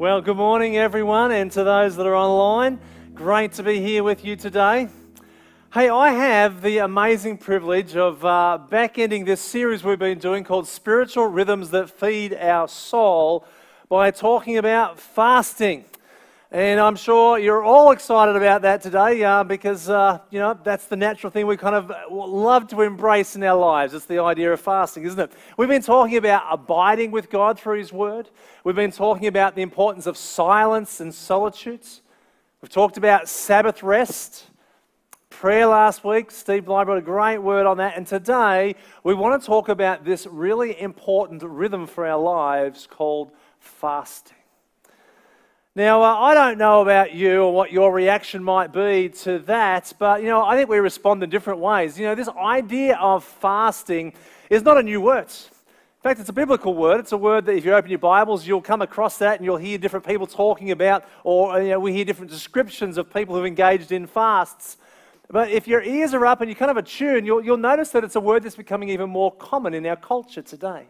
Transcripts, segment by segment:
Well, good morning, everyone, and to those that are online. Great to be here with you today. Hey, I have the amazing privilege of uh, back ending this series we've been doing called Spiritual Rhythms That Feed Our Soul by talking about fasting. And I'm sure you're all excited about that today uh, because, uh, you know, that's the natural thing we kind of love to embrace in our lives. It's the idea of fasting, isn't it? We've been talking about abiding with God through His Word. We've been talking about the importance of silence and solitudes. We've talked about Sabbath rest, prayer last week. Steve Bly brought a great word on that. And today we want to talk about this really important rhythm for our lives called fasting. Now, uh, I don't know about you or what your reaction might be to that, but you know, I think we respond in different ways. You know, this idea of fasting is not a new word. In fact, it's a biblical word. It's a word that if you open your Bibles, you'll come across that and you'll hear different people talking about, or you know, we hear different descriptions of people who've engaged in fasts. But if your ears are up and you're kind of attuned, you'll, you'll notice that it's a word that's becoming even more common in our culture today.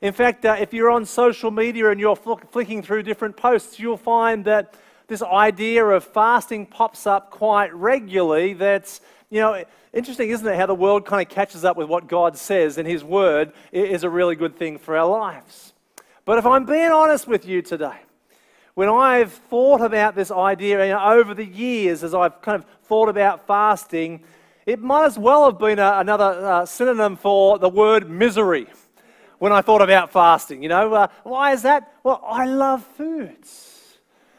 In fact, uh, if you're on social media and you're fl- flicking through different posts, you'll find that this idea of fasting pops up quite regularly. That's, you know, interesting, isn't it, how the world kind of catches up with what God says, and His Word is a really good thing for our lives. But if I'm being honest with you today, when I've thought about this idea over the years, as I've kind of thought about fasting, it might as well have been a, another uh, synonym for the word misery when I thought about fasting. You know, uh, why is that? Well, I love foods.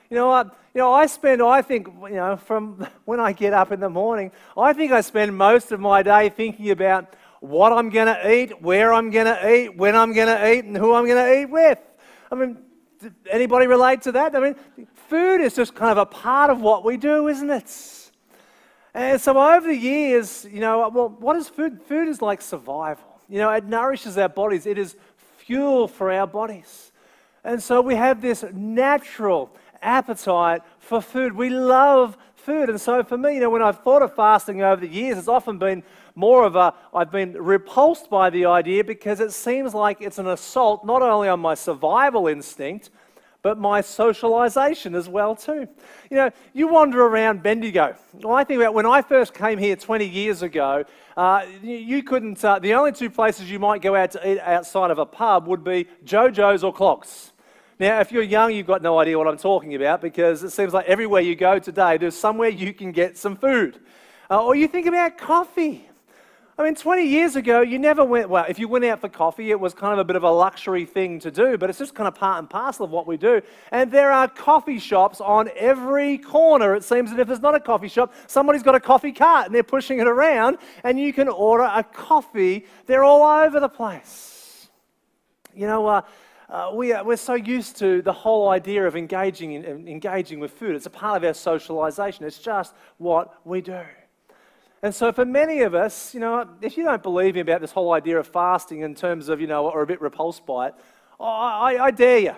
You know what? You know, I spend, I think, you know, from when I get up in the morning, I think I spend most of my day thinking about what I'm going to eat, where I'm going to eat, when I'm going to eat, and who I'm going to eat with. I mean, anybody relate to that? I mean, food is just kind of a part of what we do, isn't it? And so over the years, you know, well, what is food? Food is like survival. You know, it nourishes our bodies, it is fuel for our bodies. And so we have this natural appetite for food. We love food. And so for me, you know, when I've thought of fasting over the years, it's often been more of a, I've been repulsed by the idea because it seems like it's an assault not only on my survival instinct, but my socialization as well too. You know, you wander around Bendigo. Well, I think about when I first came here 20 years ago, uh, you couldn't, uh, the only two places you might go out to eat outside of a pub would be Jojo's or Clocks. Now, if you're young, you've got no idea what I'm talking about because it seems like everywhere you go today, there's somewhere you can get some food. Uh, or you think about coffee. I mean, 20 years ago, you never went, well, if you went out for coffee, it was kind of a bit of a luxury thing to do, but it's just kind of part and parcel of what we do. And there are coffee shops on every corner. It seems that if there's not a coffee shop, somebody's got a coffee cart and they're pushing it around, and you can order a coffee. They're all over the place. You know, uh, uh, we are, we're so used to the whole idea of engaging, in, engaging with food. It's a part of our socialization, it's just what we do. And so, for many of us, you know, if you don't believe me about this whole idea of fasting in terms of, you know, or a bit repulsed by it, I, I dare you.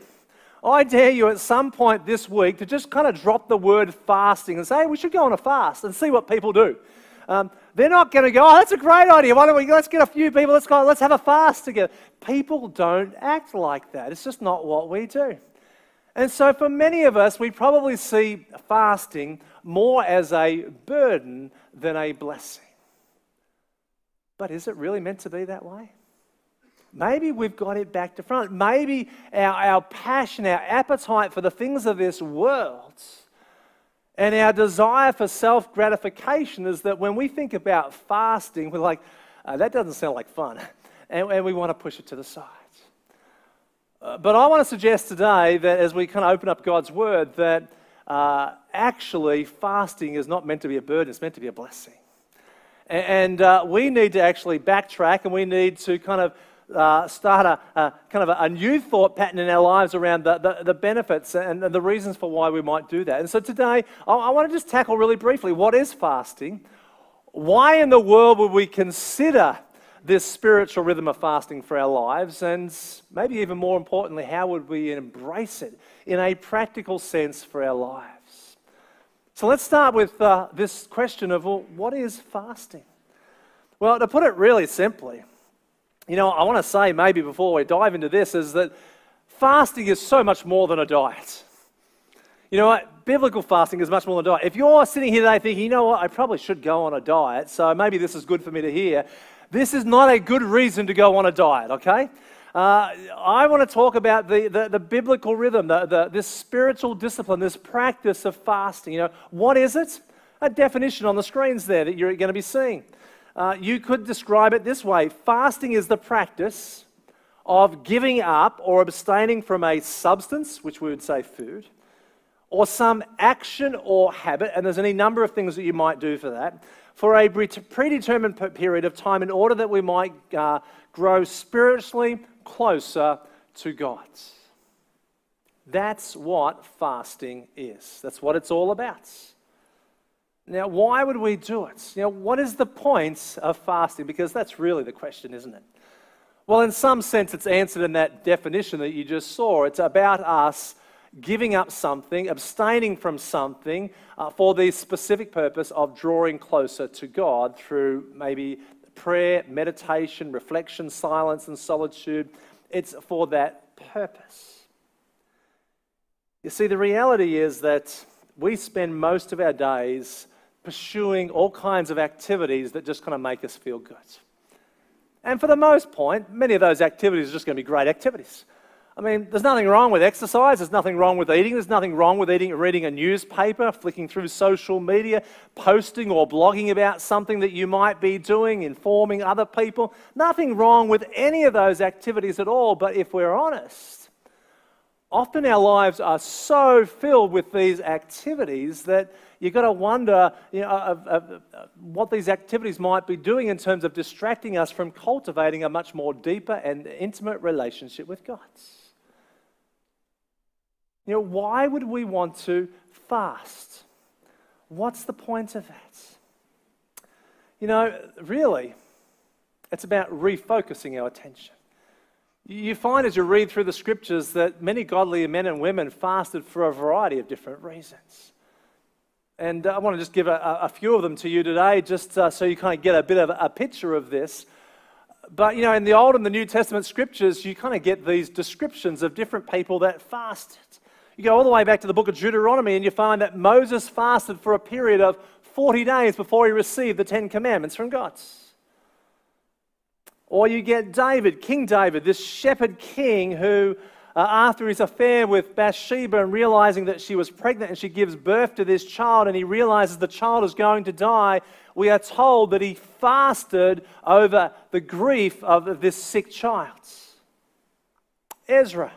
I dare you at some point this week to just kind of drop the word fasting and say, hey, we should go on a fast and see what people do. Um, they're not going to go, oh, that's a great idea. Why don't we, let's get a few people, let's go, let's have a fast together. People don't act like that. It's just not what we do. And so, for many of us, we probably see fasting more as a burden than a blessing. But is it really meant to be that way? Maybe we've got it back to front. Maybe our, our passion, our appetite for the things of this world, and our desire for self gratification is that when we think about fasting, we're like, uh, that doesn't sound like fun. And, and we want to push it to the side. Uh, but I want to suggest today that as we kind of open up God's Word, that uh, actually fasting is not meant to be a burden, it's meant to be a blessing. And, and uh, we need to actually backtrack and we need to kind of uh, start a, a, kind of a, a, new thought pattern in our lives around the, the, the benefits and, and, the reasons for why we might do that. And so today, I, I want to just tackle really briefly what is fasting? Why in the world would we consider this spiritual rhythm of fasting for our lives? And maybe even more importantly, how would we embrace it in a practical sense for our lives? So let's start with uh, this question of well, what is fasting? Well, to put it really simply, you know, I want to say maybe before we dive into this is that fasting is so much more than a diet. You know what? Biblical fasting is much more than a diet. If you're sitting here today thinking, you know what, I probably should go on a diet, so maybe this is good for me to hear, this is not a good reason to go on a diet, okay? Uh, I want to talk about the, the, the biblical rhythm, the, the, this spiritual discipline, this practice of fasting. You know, what is it? A definition on the screens there that you're going to be seeing. Uh, you could describe it this way fasting is the practice of giving up or abstaining from a substance, which we would say food, or some action or habit, and there's any number of things that you might do for that, for a predetermined period of time in order that we might uh, grow spiritually closer to God. That's what fasting is. That's what it's all about. Now, why would we do it? You know, what is the point of fasting? Because that's really the question, isn't it? Well, in some sense, it's answered in that definition that you just saw. It's about us giving up something, abstaining from something uh, for the specific purpose of drawing closer to God through maybe prayer, meditation, reflection, silence, and solitude. It's for that purpose. You see, the reality is that we spend most of our days pursuing all kinds of activities that just kind of make us feel good. And for the most part, many of those activities are just going to be great activities. I mean, there's nothing wrong with exercise, there's nothing wrong with eating, there's nothing wrong with eating, reading a newspaper, flicking through social media, posting or blogging about something that you might be doing, informing other people. Nothing wrong with any of those activities at all, but if we're honest, often our lives are so filled with these activities that you've got to wonder you know, what these activities might be doing in terms of distracting us from cultivating a much more deeper and intimate relationship with God. You know, why would we want to fast? What's the point of that? You know, really, it's about refocusing our attention. You find as you read through the scriptures that many godly men and women fasted for a variety of different reasons. And I want to just give a, a few of them to you today, just uh, so you kind of get a bit of a picture of this. But, you know, in the Old and the New Testament scriptures, you kind of get these descriptions of different people that fasted. You go all the way back to the book of Deuteronomy and you find that Moses fasted for a period of 40 days before he received the Ten Commandments from God. Or you get David, King David, this shepherd king who, uh, after his affair with Bathsheba and realizing that she was pregnant and she gives birth to this child and he realizes the child is going to die, we are told that he fasted over the grief of this sick child. Ezra,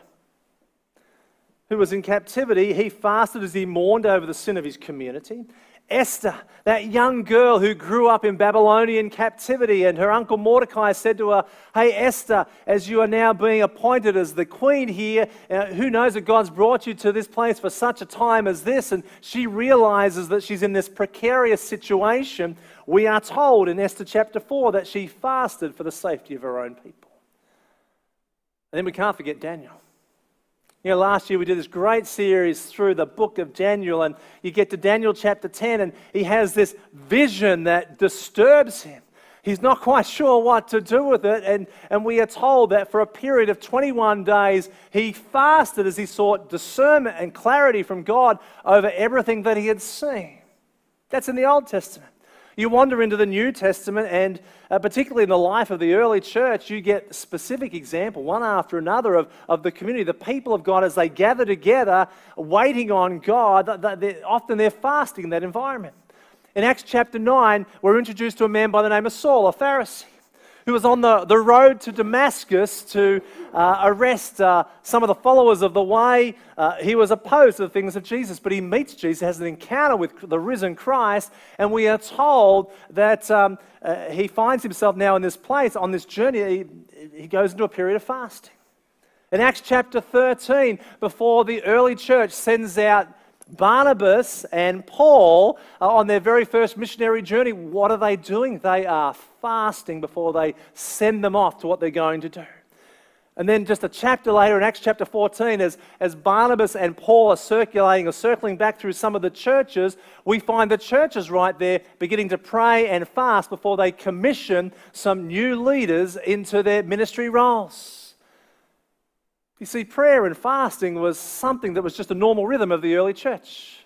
who was in captivity, he fasted as he mourned over the sin of his community. Esther, that young girl who grew up in Babylonian captivity, and her uncle Mordecai said to her, Hey, Esther, as you are now being appointed as the queen here, uh, who knows that God's brought you to this place for such a time as this? And she realizes that she's in this precarious situation. We are told in Esther chapter 4 that she fasted for the safety of her own people. And then we can't forget Daniel. You know, last year we did this great series through the book of Daniel, and you get to Daniel chapter 10, and he has this vision that disturbs him. He's not quite sure what to do with it, and, and we are told that for a period of 21 days, he fasted as he sought discernment and clarity from God over everything that he had seen. That's in the Old Testament. You wander into the New Testament, and uh, particularly in the life of the early church, you get specific example, one after another, of, of the community, the people of God, as they gather together, waiting on God. They're, often they're fasting in that environment. In Acts chapter 9, we're introduced to a man by the name of Saul, a Pharisee who was on the, the road to Damascus to uh, arrest uh, some of the followers of the way. Uh, he was opposed to the things of Jesus, but he meets Jesus, has an encounter with the risen Christ, and we are told that um, uh, he finds himself now in this place, on this journey. He, he goes into a period of fasting. In Acts chapter 13, before the early church sends out Barnabas and Paul on their very first missionary journey, what are they doing? They are fasting before they send them off to what they're going to do. And then just a chapter later in Acts chapter 14, as, as Barnabas and Paul are circulating or circling back through some of the churches, we find the churches right there beginning to pray and fast before they commission some new leaders into their ministry roles. You see, prayer and fasting was something that was just a normal rhythm of the early church.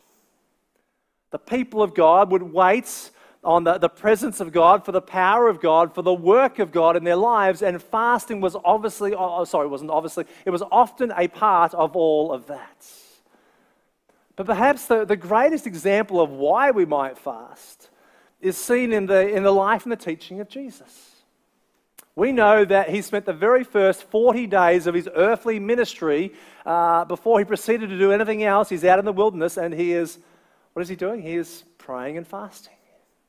The people of God would wait on the, the presence of God, for the power of God, for the work of God in their lives, and fasting was obviously, oh, oh sorry, it wasn't obviously, it was often a part of all of that. But perhaps the, the greatest example of why we might fast is seen in the, in the life and the teaching of Jesus. We know that he spent the very first 40 days of his earthly ministry uh, before he proceeded to do anything else. He's out in the wilderness and he is, what is he doing? He is praying and fasting.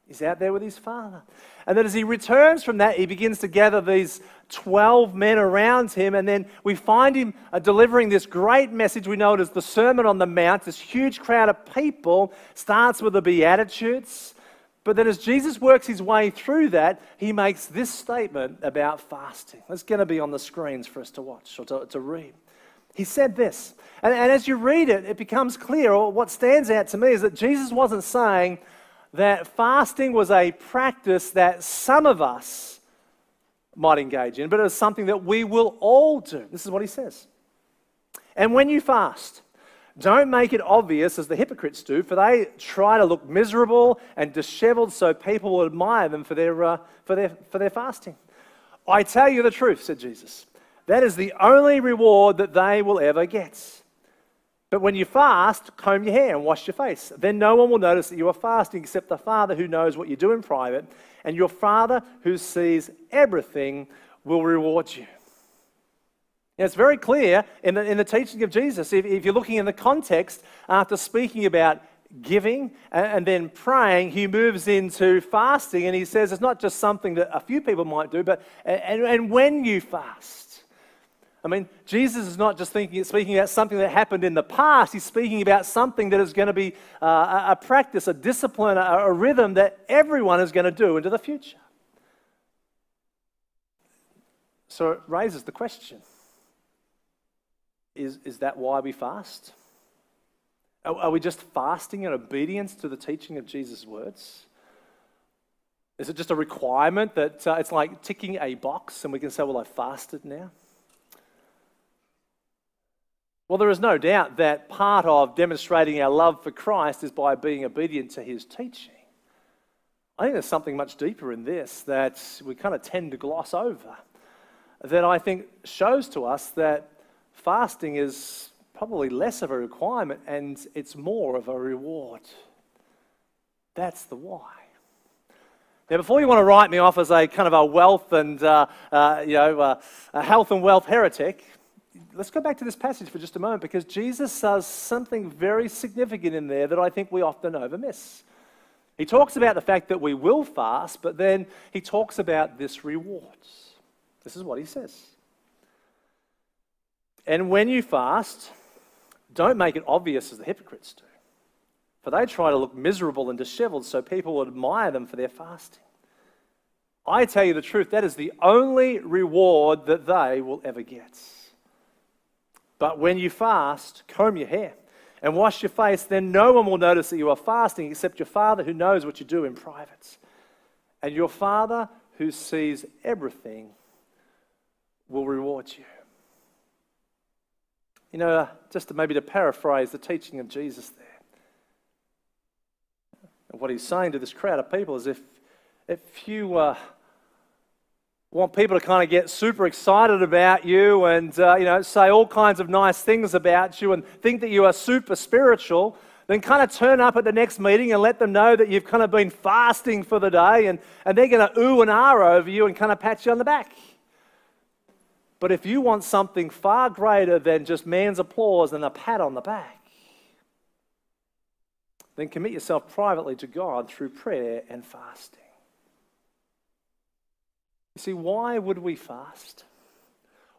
He's out there with his father. And then as he returns from that, he begins to gather these 12 men around him. And then we find him uh, delivering this great message. We know it as the Sermon on the Mount. This huge crowd of people starts with the Beatitudes. But then as Jesus works his way through that, he makes this statement about fasting. It's going to be on the screens for us to watch or to, to read. He said this. And, and as you read it, it becomes clear, or what stands out to me is that Jesus wasn't saying, that fasting was a practice that some of us might engage in, but it was something that we will all do. This is what he says. And when you fast, don't make it obvious as the hypocrites do, for they try to look miserable and disheveled so people will admire them for their, uh, for their, for their fasting. I tell you the truth, said Jesus. That is the only reward that they will ever get. But when you fast, comb your hair and wash your face. Then no one will notice that you are fasting except the Father who knows what you do in private, and your Father who sees everything will reward you. Now, it's very clear in the, in the teaching of Jesus. If, if you're looking in the context, after speaking about giving and, and then praying, he moves into fasting and he says it's not just something that a few people might do, but and, and when you fast. I mean, Jesus is not just thinking, speaking about something that happened in the past. He's speaking about something that is going to be uh, a, practice, a discipline, a, a rhythm that everyone is going to do into the future. So it raises the question is, is that why we fast? Are, are we just fasting in obedience to the teaching of Jesus' words? Is it just a requirement that uh, it's like ticking a box and we can say, well, I fasted now? Well, there is no doubt that part of demonstrating our love for Christ is by being obedient to his teaching. I think there's something much deeper in this that we kind of tend to gloss over, that I think shows to us that fasting is probably less of a requirement and it's more of a reward. That's the why. Now, before you want to write me off as a kind of a wealth and uh, uh, you know uh, a health and wealth heretic, let's go back to this passage for just a moment because Jesus says something very significant in there that I think we often overmiss. He talks about the fact that we will fast, but then he talks about this reward. This is what he says. And when you fast, don't make it obvious as the hypocrites do, for they try to look miserable and disheveled so people will admire them for their fasting. I tell you the truth, that is the only reward that they will ever get. But when you fast, comb your hair and wash your face, then no one will notice that you are fasting except your Father who knows what you do in private. And your Father who sees everything will reward you. You know, uh, just to maybe to paraphrase the teaching of Jesus there, and what he's saying to this crowd of people is if, if you. Uh, want people to kind of get super excited about you and uh, you know say all kinds of nice things about you and think that you are super spiritual then kind of turn up at the next meeting and let them know that you've kind of been fasting for the day and, and they're going to ooh and ah over you and kind of pat you on the back but if you want something far greater than just man's applause and a pat on the back then commit yourself privately to god through prayer and fasting you see, why would we fast?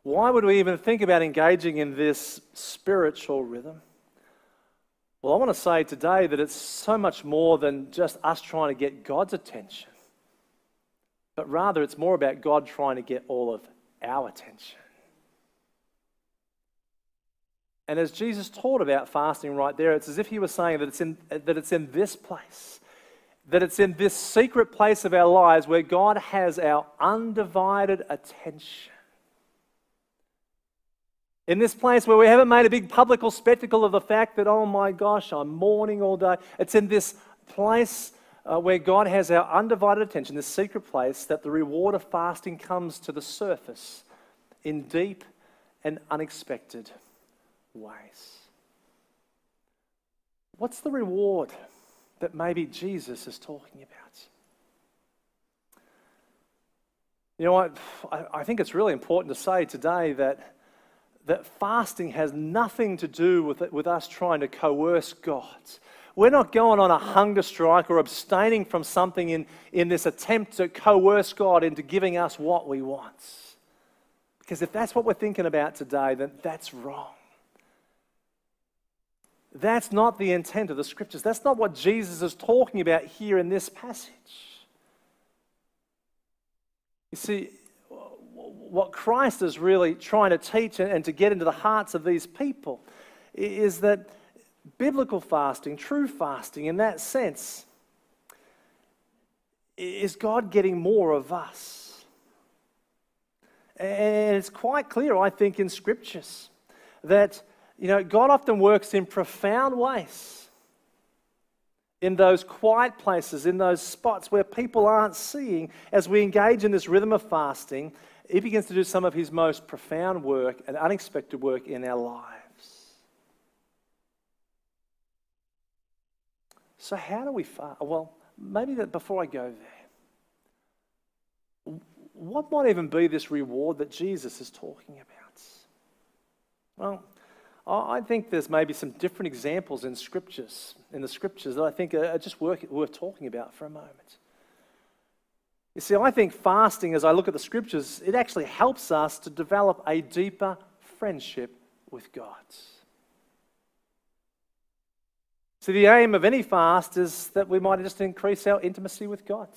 Why would we even think about engaging in this spiritual rhythm? Well, I want to say today that it's so much more than just us trying to get God's attention, but rather it's more about God trying to get all of our attention. And as Jesus taught about fasting right there, it's as if he was saying that it's in, that it's in this place that it's in this secret place of our lives where God has our undivided attention. In this place where we haven't made a big public spectacle of the fact that, oh my gosh, I'm mourning all day. It's in this place uh, where God has our undivided attention, the secret place, that the reward of fasting comes to the surface in deep and unexpected ways. What's the reward that maybe Jesus is talking about? You know what? I, think it's really important to say today that, that fasting has nothing to do with, it, with us trying to coerce God. We're not going on a hunger strike or abstaining from something in, in this attempt to coerce God into giving us what we want. Because if that's what we're thinking about today, then that's wrong. That's not the intent of the scriptures. That's not what Jesus is talking about here in this passage. You see, what Christ is really trying to teach and to get into the hearts of these people is that biblical fasting, true fasting in that sense, is God getting more of us. And it's quite clear, I think, in scriptures that you know, God often works in profound ways in those quiet places, in those spots where people aren't seeing. As we engage in this rhythm of fasting, He begins to do some of His most profound work and unexpected work in our lives. So, how do we fast? Well, maybe that before I go there, what might even be this reward that Jesus is talking about? Well, I think there's maybe some different examples in scriptures, in the scriptures that I think are just worth, worth talking about for a moment. You see, I think fasting, as I look at the scriptures, it actually helps us to develop a deeper friendship with God. So, the aim of any fast is that we might just increase our intimacy with God.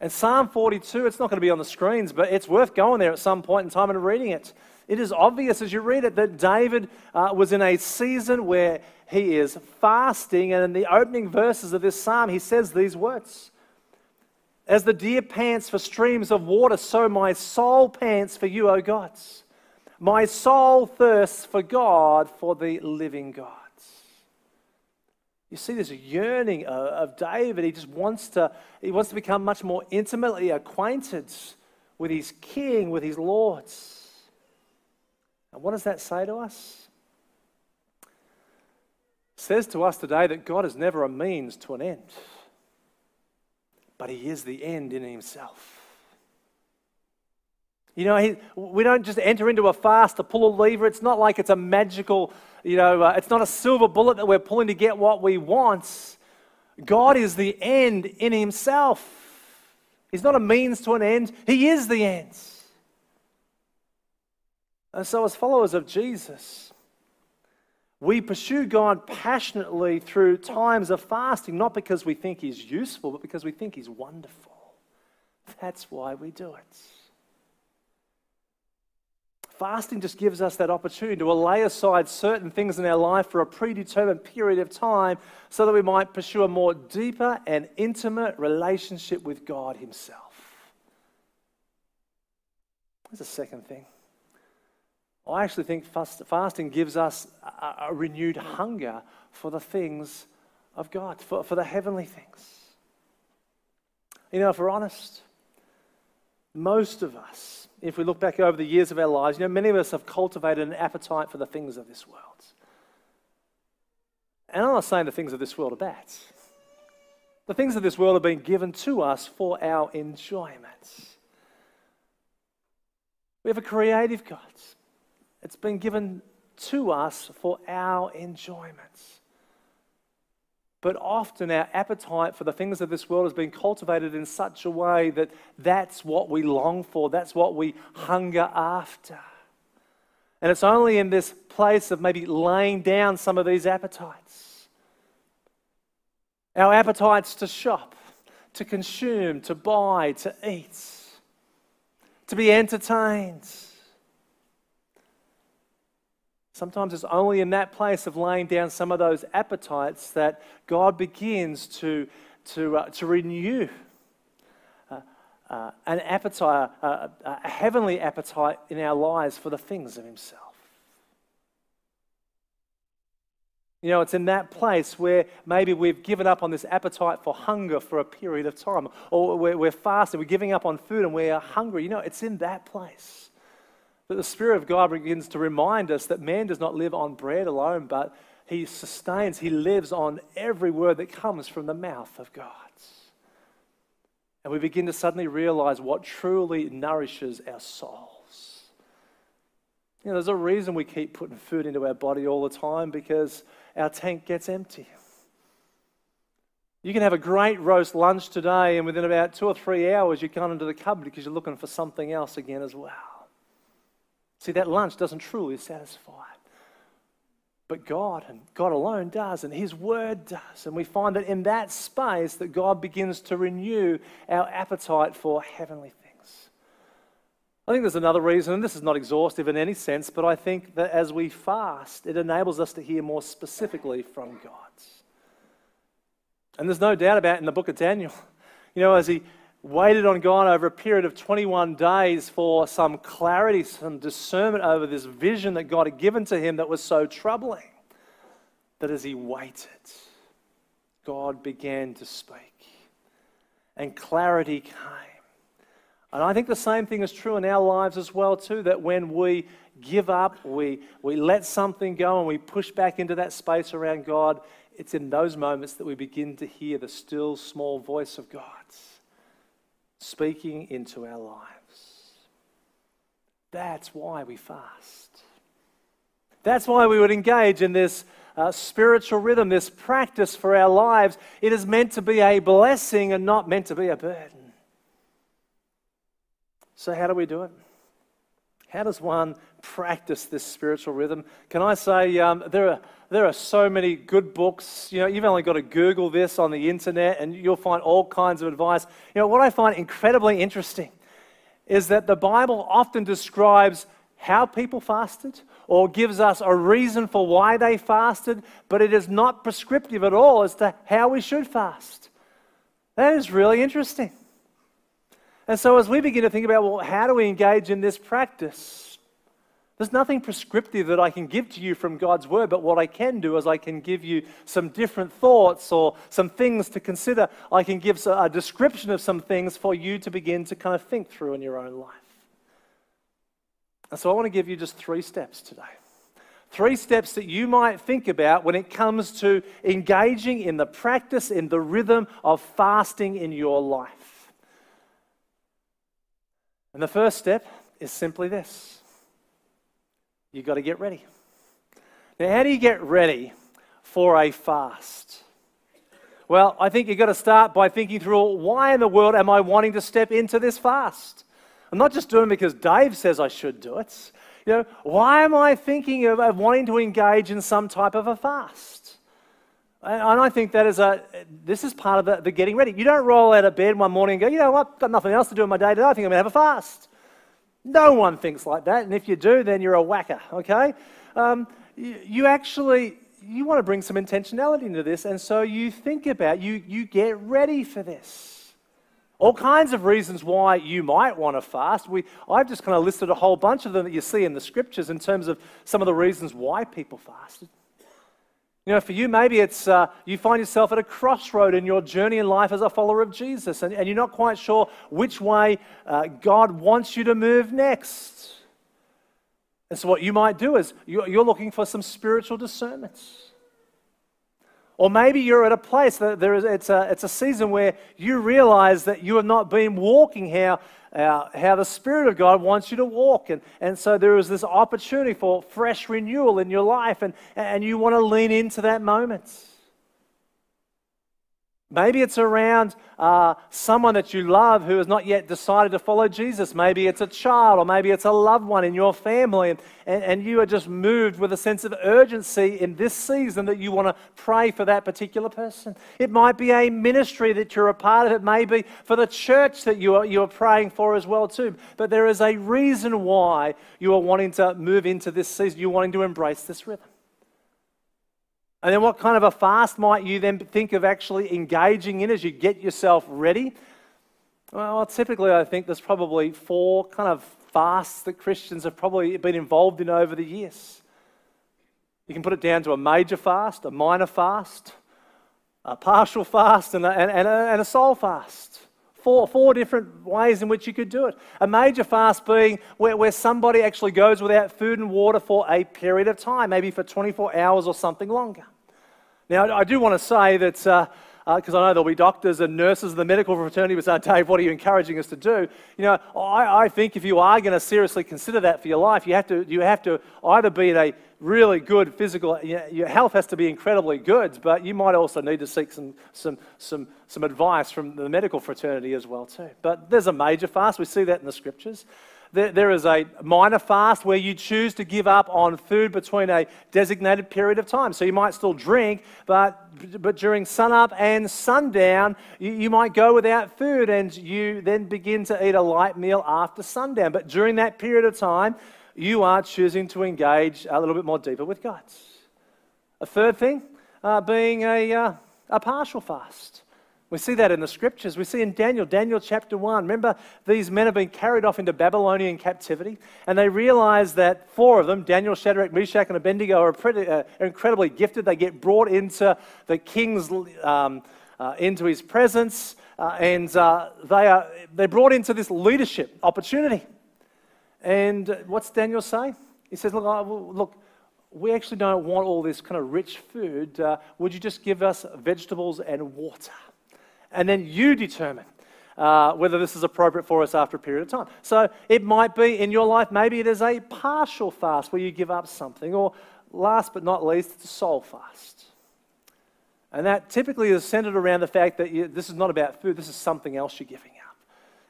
And Psalm 42, it's not going to be on the screens, but it's worth going there at some point in time and reading it. It is obvious as you read it that David uh, was in a season where he is fasting, and in the opening verses of this psalm, he says these words As the deer pants for streams of water, so my soul pants for you, O God. My soul thirsts for God, for the living God. You see this yearning uh, of David. He just wants to, he wants to become much more intimately acquainted with his king, with his lords. And what does that say to us? It says to us today that God is never a means to an end, but He is the end in Himself. You know, he, we don't just enter into a fast to pull a lever. It's not like it's a magical, you know, uh, it's not a silver bullet that we're pulling to get what we want. God is the end in Himself. He's not a means to an end, He is the end. And so, as followers of Jesus, we pursue God passionately through times of fasting, not because we think He's useful, but because we think He's wonderful. That's why we do it. Fasting just gives us that opportunity to lay aside certain things in our life for a predetermined period of time so that we might pursue a more deeper and intimate relationship with God Himself. There's a second thing. I actually think fast, fasting gives us a, a, renewed hunger for the things of God, for, for the heavenly things. You know, if we're honest, most of us, if we look back over the years of our lives, you know, many of us have cultivated an appetite for the things of this world. And I'm not saying the things of this world are bad. The things of this world have been given to us for our enjoyment. We have a creative God. It's been given to us for our enjoyment. But often our appetite for the things of this world has been cultivated in such a way that that's what we long for, that's what we hunger after. And it's only in this place of maybe laying down some of these appetites. Our appetites to shop, to consume, to buy, to eat, to be entertained Sometimes it's only in that place of laying down some of those appetites that God begins to, to, uh, to renew uh, uh, an appetite, a heavenly appetite in our lives for the things of Himself. You know, it's in that place where maybe we've given up on this appetite for hunger for a period of time, or we're, we're fasting, we're giving up on food and we're hungry. You know, it's in that place that the Spirit of God begins to remind us that man does not live on bread alone, but he sustains, he lives on every word that comes from the mouth of God. And we begin to suddenly realize what truly nourishes our souls. You know, there's a reason we keep putting food into our body all the time because our tank gets empty. You can have a great roast lunch today, and within about two or three hours, you're going into the cupboard because you're looking for something else again as well. See, that lunch doesn't truly satisfy. But God and God alone does, and His Word does. And we find that in that space that God begins to renew our appetite for heavenly things. I think there's another reason, and this is not exhaustive in any sense, but I think that as we fast, it enables us to hear more specifically from God. And there's no doubt about in the book of Daniel, you know, as he waited on God over a period of 21 days for some clarity, some discernment over this vision that God had given to him that was so troubling. That as he waited, God began to speak and clarity came. And I think the same thing is true in our lives as well too that when we give up, we, we let something go and we push back into that space around God, it's in those moments that we begin to hear the still small voice of God speaking into our lives. That's why we fast. That's why we would engage in this uh, spiritual rhythm, this practice for our lives. It is meant to be a blessing and not meant to be a burden. So, how do we do it? How does one practice this spiritual rhythm? Can I say um, there are there are so many good books. You know, you've only got to Google this on the internet, and you'll find all kinds of advice. You know, what I find incredibly interesting is that the Bible often describes how people fasted or gives us a reason for why they fasted, but it is not prescriptive at all as to how we should fast. That is really interesting. And so, as we begin to think about, well, how do we engage in this practice? There's nothing prescriptive that I can give to you from God's word, but what I can do is I can give you some different thoughts or some things to consider. I can give a description of some things for you to begin to kind of think through in your own life. And so I want to give you just three steps today. Three steps that you might think about when it comes to engaging in the practice, in the rhythm of fasting in your life. And the first step is simply this you've got to get ready. Now, how do you get ready for a fast? Well, I think you've got to start by thinking through why in the world am I wanting to step into this fast? I'm not just doing it because Dave says I should do it. You know, why am I thinking of, of wanting to engage in some type of a fast? And I think that is a, this is part of the, the, getting ready. You don't roll out of bed one morning and go, you know what, I've got nothing else to do in my day today. I think I'm going to have a fast. No one thinks like that. And if you do, then you're a whacker, okay? Um, you, you actually, you want to bring some intentionality into this. And so you think about, you, you get ready for this. All kinds of reasons why you might want to fast. We, I've just kind of listed a whole bunch of them that you see in the scriptures in terms of some of the reasons why people fasted. You know, for you, maybe it's uh, you find yourself at a crossroad in your journey in life as a follower of Jesus, and, and you're not quite sure which way uh, God wants you to move next. And so, what you might do is you're, looking for some spiritual discernments. Or maybe you're at a place that there is, it's, a, it's a season where you realize that you have not been walking how uh, how the Spirit of God wants you to walk. And, and so there is this opportunity for fresh renewal in your life, and, and you want to lean into that moment. Maybe it's around uh, someone that you love who has not yet decided to follow Jesus. Maybe it's a child, or maybe it's a loved one in your family, and, and, and you are just moved with a sense of urgency in this season that you want to pray for that particular person. It might be a ministry that you're a part of. It may be for the church that you are, you are praying for as well too. But there is a reason why you are wanting to move into this season. You're wanting to embrace this rhythm. And then, what kind of a fast might you then think of actually engaging in as you get yourself ready? Well, typically, I think there's probably four kind of fasts that Christians have probably been involved in over the years. You can put it down to a major fast, a minor fast, a partial fast, and a, and, a, and a soul fast. Four, four different ways in which you could do it. A major fast being where, where somebody actually goes without food and water for a period of time, maybe for 24 hours or something longer. Now, I do want to say that, because uh, uh, I know there'll be doctors and nurses the medical fraternity who say, Dave, what are you encouraging us to do? You know, I, I think if you are going to seriously consider that for your life, you have to, you have to either be in a really good physical, your health has to be incredibly good, but you might also need to seek some, some, some, some advice from the medical fraternity as well too. But there's a major fast, we see that in the scriptures. There, is a minor fast where you choose to give up on food between a designated period of time. So you might still drink, but, but during sunup and sundown, you, you might go without food and you then begin to eat a light meal after sundown. But during that period of time, you are choosing to engage a little bit more deeper with God. A third thing uh, being a, uh, a partial fast. We see that in the scriptures. We see in Daniel, Daniel chapter 1. Remember, these men have been carried off into Babylonian captivity, and they realize that four of them, Daniel, Shadrach, Meshach, and Abednego, are, pretty, uh, incredibly gifted. They get brought into the king's, um, uh, into his presence, uh, and uh, they are, they're brought into this leadership opportunity. And what's Daniel say? He says, Look, look we actually don't want all this kind of rich food. Uh, would you just give us vegetables and water? And then you determine uh, whether this is appropriate for us after a period of time. So it might be in your life, maybe it is a partial fast where you give up something, or last but not least, it's a soul fast. And that typically is centered around the fact that you, this is not about food, this is something else you're giving up.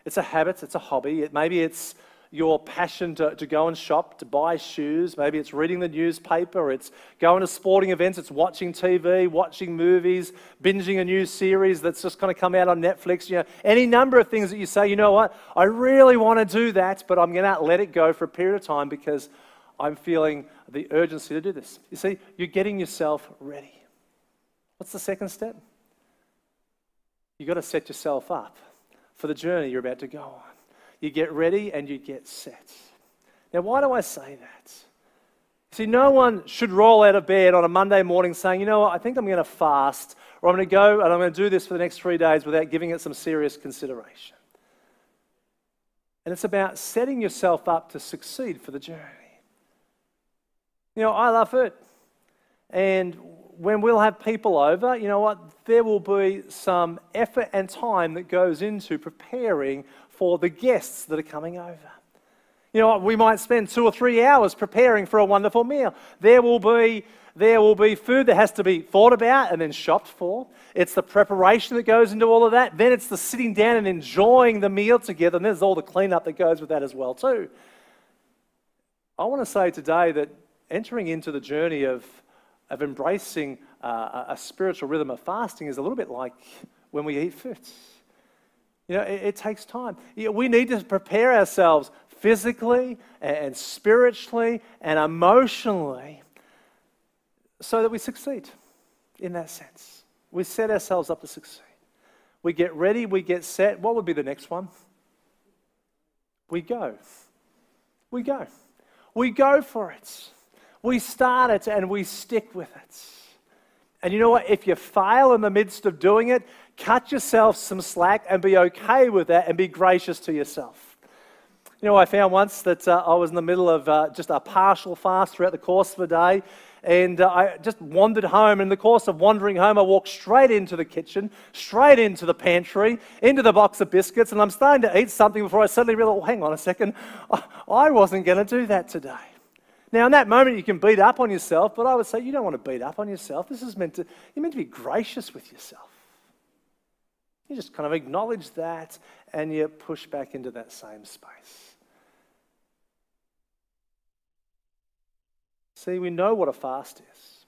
It's a habit, it's a hobby, it, maybe it's your passion to, to go and shop, to buy shoes. Maybe it's reading the newspaper, it's going to sporting events, it's watching TV, watching movies, binging a new series that's just going to come out on Netflix. You know, any number of things that you say, you know what, I really want to do that, but I'm going to let it go for a period of time because I'm feeling the urgency to do this. You see, you're getting yourself ready. What's the second step? You've got to set yourself up for the journey you're about to go on you get ready, and you get set. Now, why do I say that? See, no one should roll out of bed on a Monday morning saying, you know what, I think I'm going to fast, or I'm going to go and I'm going to do this for the next three days without giving it some serious consideration. And it's about setting yourself up to succeed for the journey. You know, I love it. And when we'll have people over, you know what, there will be some effort and time that goes into preparing for the guests that are coming over. You know, we might spend two or three hours preparing for a wonderful meal. There will be there will be food that has to be thought about and then shopped for. It's the preparation that goes into all of that. Then it's the sitting down and enjoying the meal together. And there's all the cleanup that goes with that as well too. I want to say today that entering into the journey of, of embracing uh, a spiritual rhythm of fasting is a little bit like when we eat food. You know, it, it takes time. We need to prepare ourselves physically and spiritually and emotionally so that we succeed in that sense. We set ourselves up to succeed. We get ready, we get set. What would be the next one? We go. We go. We go for it. We start it and we stick with it. And you know what? If you fail in the midst of doing it, cut yourself some slack and be okay with that and be gracious to yourself. You know, I found once that uh, I was in the middle of uh, just a partial fast throughout the course of a day, and uh, I just wandered home. In the course of wandering home, I walked straight into the kitchen, straight into the pantry, into the box of biscuits, and I'm starting to eat something before I suddenly realized, oh, hang on a second, I wasn't going to do that today. Now, in that moment, you can beat up on yourself, but I would say you don't want to beat up on yourself. This is meant to, you're meant to be gracious with yourself. You just kind of acknowledge that and you push back into that same space. See, we know what a fast is,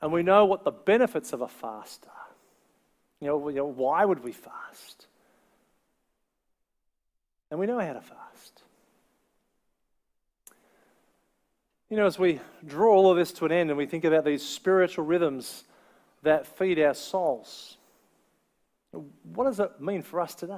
and we know what the benefits of a fast are. You know, you know why would we fast? And we know how to fast. You know, as we draw all of this to an end and we think about these spiritual rhythms that feed our souls, what does it mean for us today?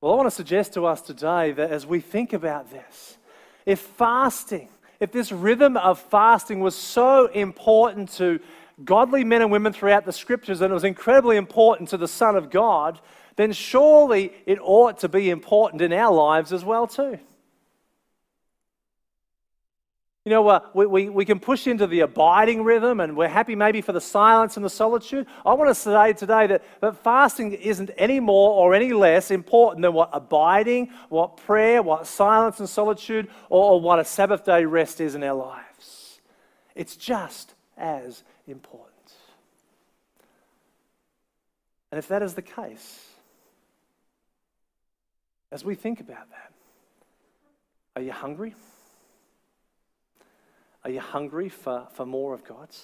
Well, I want to suggest to us today that as we think about this, if fasting if this rhythm of fasting was so important to godly men and women throughout the scriptures and it was incredibly important to the Son of God, then surely it ought to be important in our lives as well too. You know, uh, we, we, we can push into the abiding rhythm and we're happy maybe for the silence and the solitude. I want to say today that, that fasting isn't any more or any less important than what abiding, what prayer, what silence and solitude, or, or what a Sabbath day rest is in our lives. It's just as important. And if that is the case, as we think about that, are you hungry? Are you hungry for, for more of God's?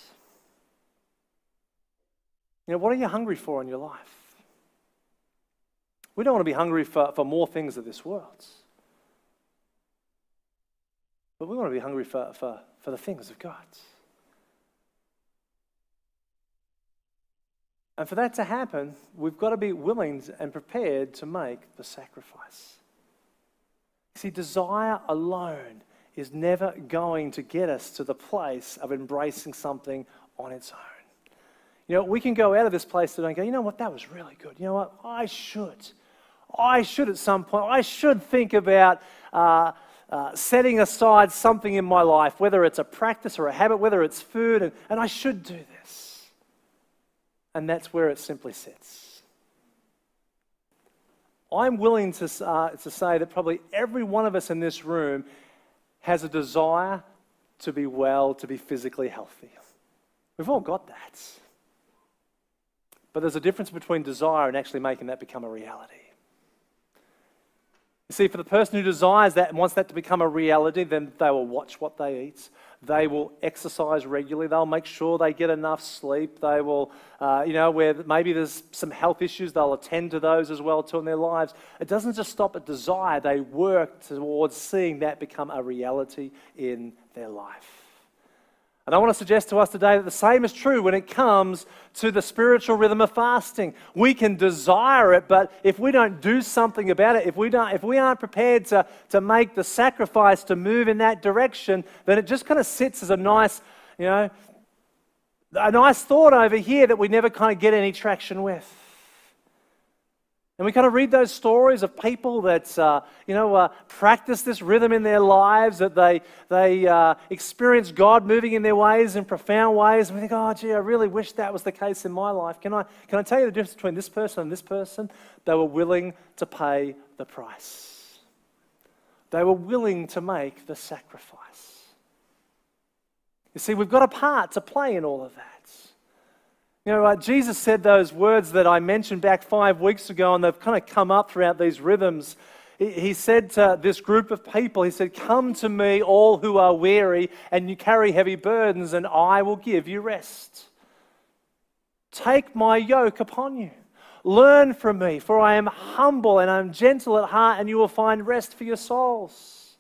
You know, what are you hungry for in your life? We don't want to be hungry for, for more things of this world. But we want to be hungry for, for, for the things of God. And for that to happen, we've got to be willing and prepared to make the sacrifice. See, desire alone is never going to get us to the place of embracing something on its own. You know, we can go out of this place today and go, you know what, that was really good. You know what, I should. I should at some point, I should think about uh, uh, setting aside something in my life, whether it's a practice or a habit, whether it's food, and, and I should do this. And that's where it simply sits. I'm willing to, uh, to say that probably every one of us in this room has a desire to be well, to be physically healthy. We've all got that. But there's a difference between desire and actually making that become a reality. You see, for the person who desires that and wants that to become a reality, then they will watch what they eat. They will exercise regularly. They'll make sure they get enough sleep. They will, uh, you know, where maybe there's some health issues, they'll attend to those as well too in their lives. It doesn't just stop at desire. They work towards seeing that become a reality in their life. And I want to suggest to us today that the same is true when it comes to the spiritual rhythm of fasting. We can desire it, but if we don't do something about it, if we, don't, if we aren't prepared to, to make the sacrifice to move in that direction, then it just kind of sits as a nice, you know, a nice thought over here that we never kind of get any traction with. And we kind of read those stories of people that, uh, you know, uh, practice this rhythm in their lives, that they, they uh, experience God moving in their ways in profound ways. And we think, oh, gee, I really wish that was the case in my life. Can I, can I tell you the difference between this person and this person? They were willing to pay the price, they were willing to make the sacrifice. You see, we've got a part to play in all of that. You know, Jesus said those words that I mentioned back five weeks ago, and they've kind of come up throughout these rhythms. He, said to this group of people, He said, Come to me, all who are weary and you carry heavy burdens, and I will give you rest. Take my yoke upon you. Learn from me, for I am humble and I'm gentle at heart, and you will find rest for your souls.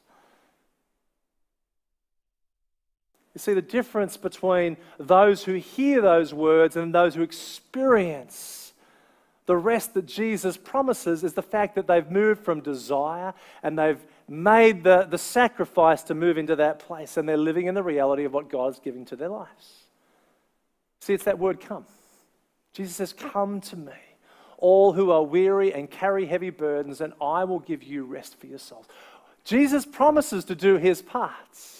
You see, the difference between those who hear those words and those who experience the rest that Jesus promises is the fact that they've moved from desire and they've made the, the sacrifice to move into that place and they're living in the reality of what God's giving to their lives. See, it's that word come. Jesus says, Come to me, all who are weary and carry heavy burdens, and I will give you rest for your souls. Jesus promises to do his parts.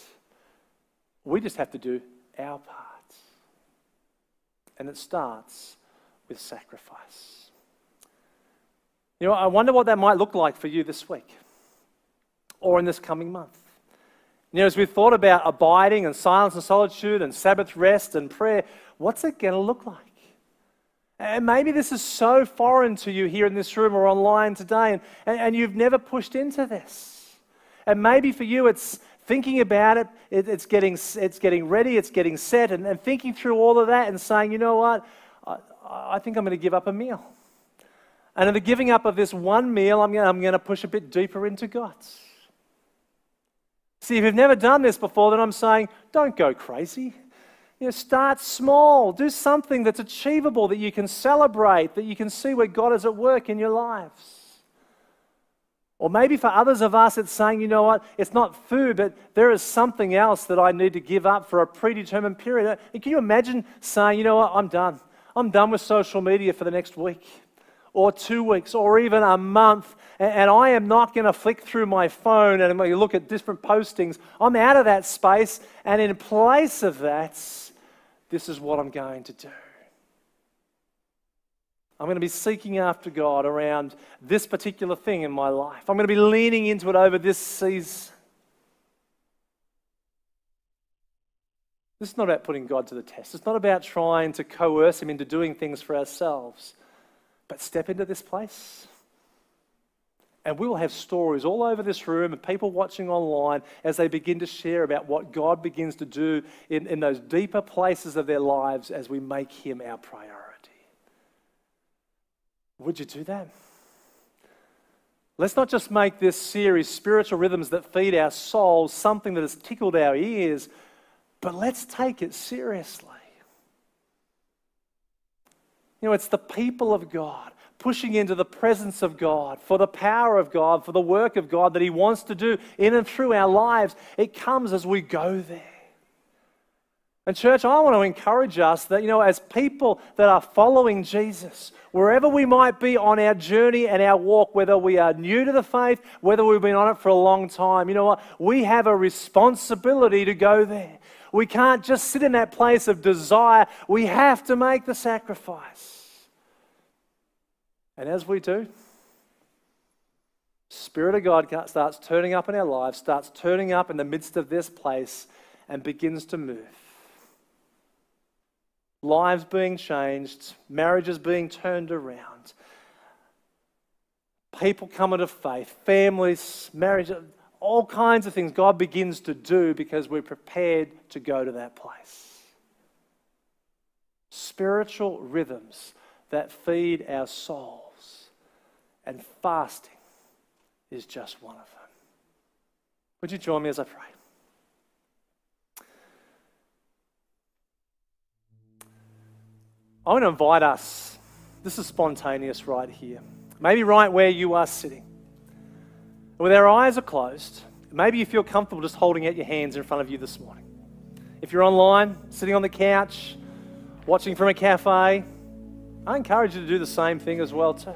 We just have to do our part. And it starts with sacrifice. You know, I wonder what that might look like for you this week or in this coming month. You know, as we've thought about abiding and silence and solitude and Sabbath rest and prayer, what's it going to look like? And maybe this is so foreign to you here in this room or online today, and, and, and you've never pushed into this. And maybe for you, it's, thinking about it, it, it's, getting, it's getting ready, it's getting set, and, and thinking through all of that and saying, you know what, I, I think I'm going to give up a meal. And in the giving up of this one meal, I'm going, to push a bit deeper into God's. See, if you've never done this before, then I'm saying, don't go crazy. You know, start small. Do something that's achievable, that you can celebrate, that you can see where God is at work in your lives. Or maybe for others of us, it's saying, you know what, it's not food, but there is something else that I need to give up for a predetermined period. Can you imagine saying, you know what, I'm done. I'm done with social media for the next week or two weeks or even a month, and I am not going to flick through my phone and look at different postings. I'm out of that space, and in place of that, this is what I'm going to do. I'm going to be seeking after God around this particular thing in my life. I'm going to be leaning into it over this season. This is not about putting God to the test. It's not about trying to coerce Him into doing things for ourselves. But step into this place. And we will have stories all over this room and people watching online as they begin to share about what God begins to do in, in those deeper places of their lives as we make Him our priority. Would you do that? Let's not just make this series, Spiritual Rhythms That Feed Our Souls, something that has tickled our ears, but let's take it seriously. You know, it's the people of God pushing into the presence of God, for the power of God, for the work of God that He wants to do in and through our lives. It comes as we go there. And, church, I want to encourage us that, you know, as people that are following Jesus, wherever we might be on our journey and our walk, whether we are new to the faith, whether we've been on it for a long time, you know what? We have a responsibility to go there. We can't just sit in that place of desire, we have to make the sacrifice. And as we do, Spirit of God starts turning up in our lives, starts turning up in the midst of this place, and begins to move lives being changed, marriages being turned around, people coming to faith, families, marriage, all kinds of things God begins to do because we're prepared to go to that place. Spiritual rhythms that feed our souls, and fasting is just one of them. Would you join me as I pray? I want to invite us. This is spontaneous right here. Maybe right where you are sitting. With our eyes are closed, maybe you feel comfortable just holding out your hands in front of you this morning. If you're online, sitting on the couch, watching from a cafe, I encourage you to do the same thing as well too.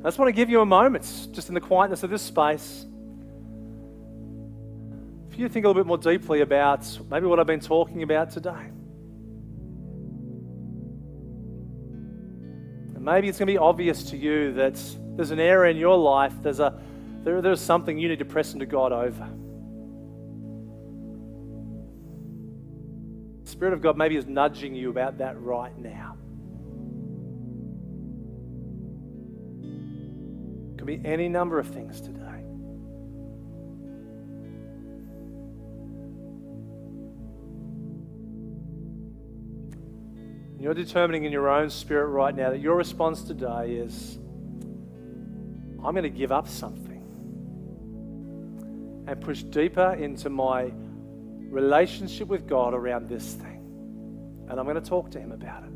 I just want to give you a moment, just in the quietness of this space, for you to think a little bit more deeply about maybe what I've been talking about today. Maybe it's going to be obvious to you that there's an area in your life, there's, a, there, there's something you need to press into God over. The Spirit of God maybe is nudging you about that right now. Could be any number of things today. You're determining in your own spirit right now that your response today is I'm going to give up something and push deeper into my relationship with God around this thing. And I'm going to talk to Him about it.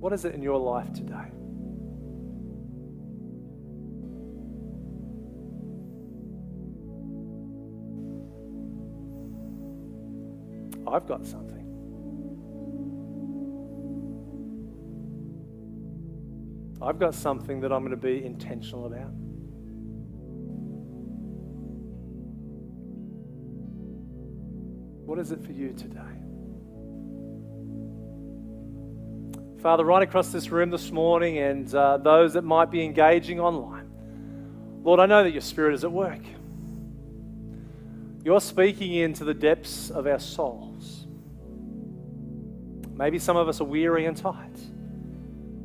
What is it in your life today? I've got something. I've got something that I'm going to be intentional about. What is it for you today? Father, right across this room this morning and uh, those that might be engaging online, Lord, I know that your Spirit is at work. You're speaking into the depths of our souls. Maybe some of us are weary and tired.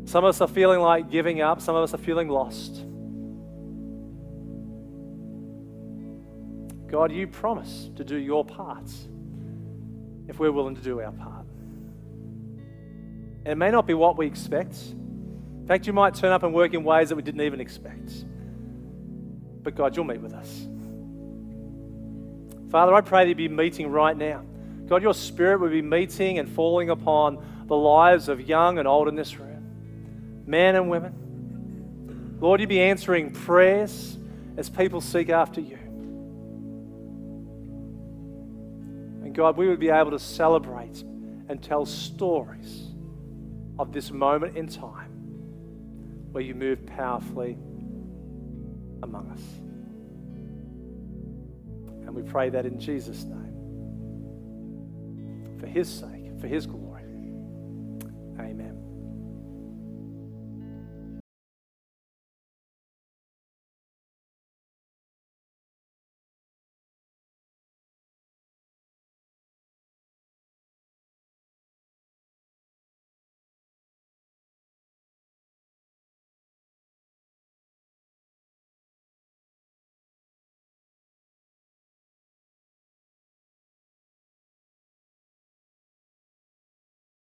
Some of us are feeling like giving up. Some of us are feeling lost. God, you promise to do your part if we're willing to do our part. And it may not be what we expect. In fact, you might turn up and work in ways that we didn't even expect. But God, you'll meet with us. Father, I pray that you be meeting right now. God, your spirit would be meeting and falling upon the lives of young and old in this room, men and women. Lord, you'd be answering prayers as people seek after you. And God, we would be able to celebrate and tell stories of this moment in time where you moved powerfully among us. And we pray that in Jesus' name, for His sake, for His glory.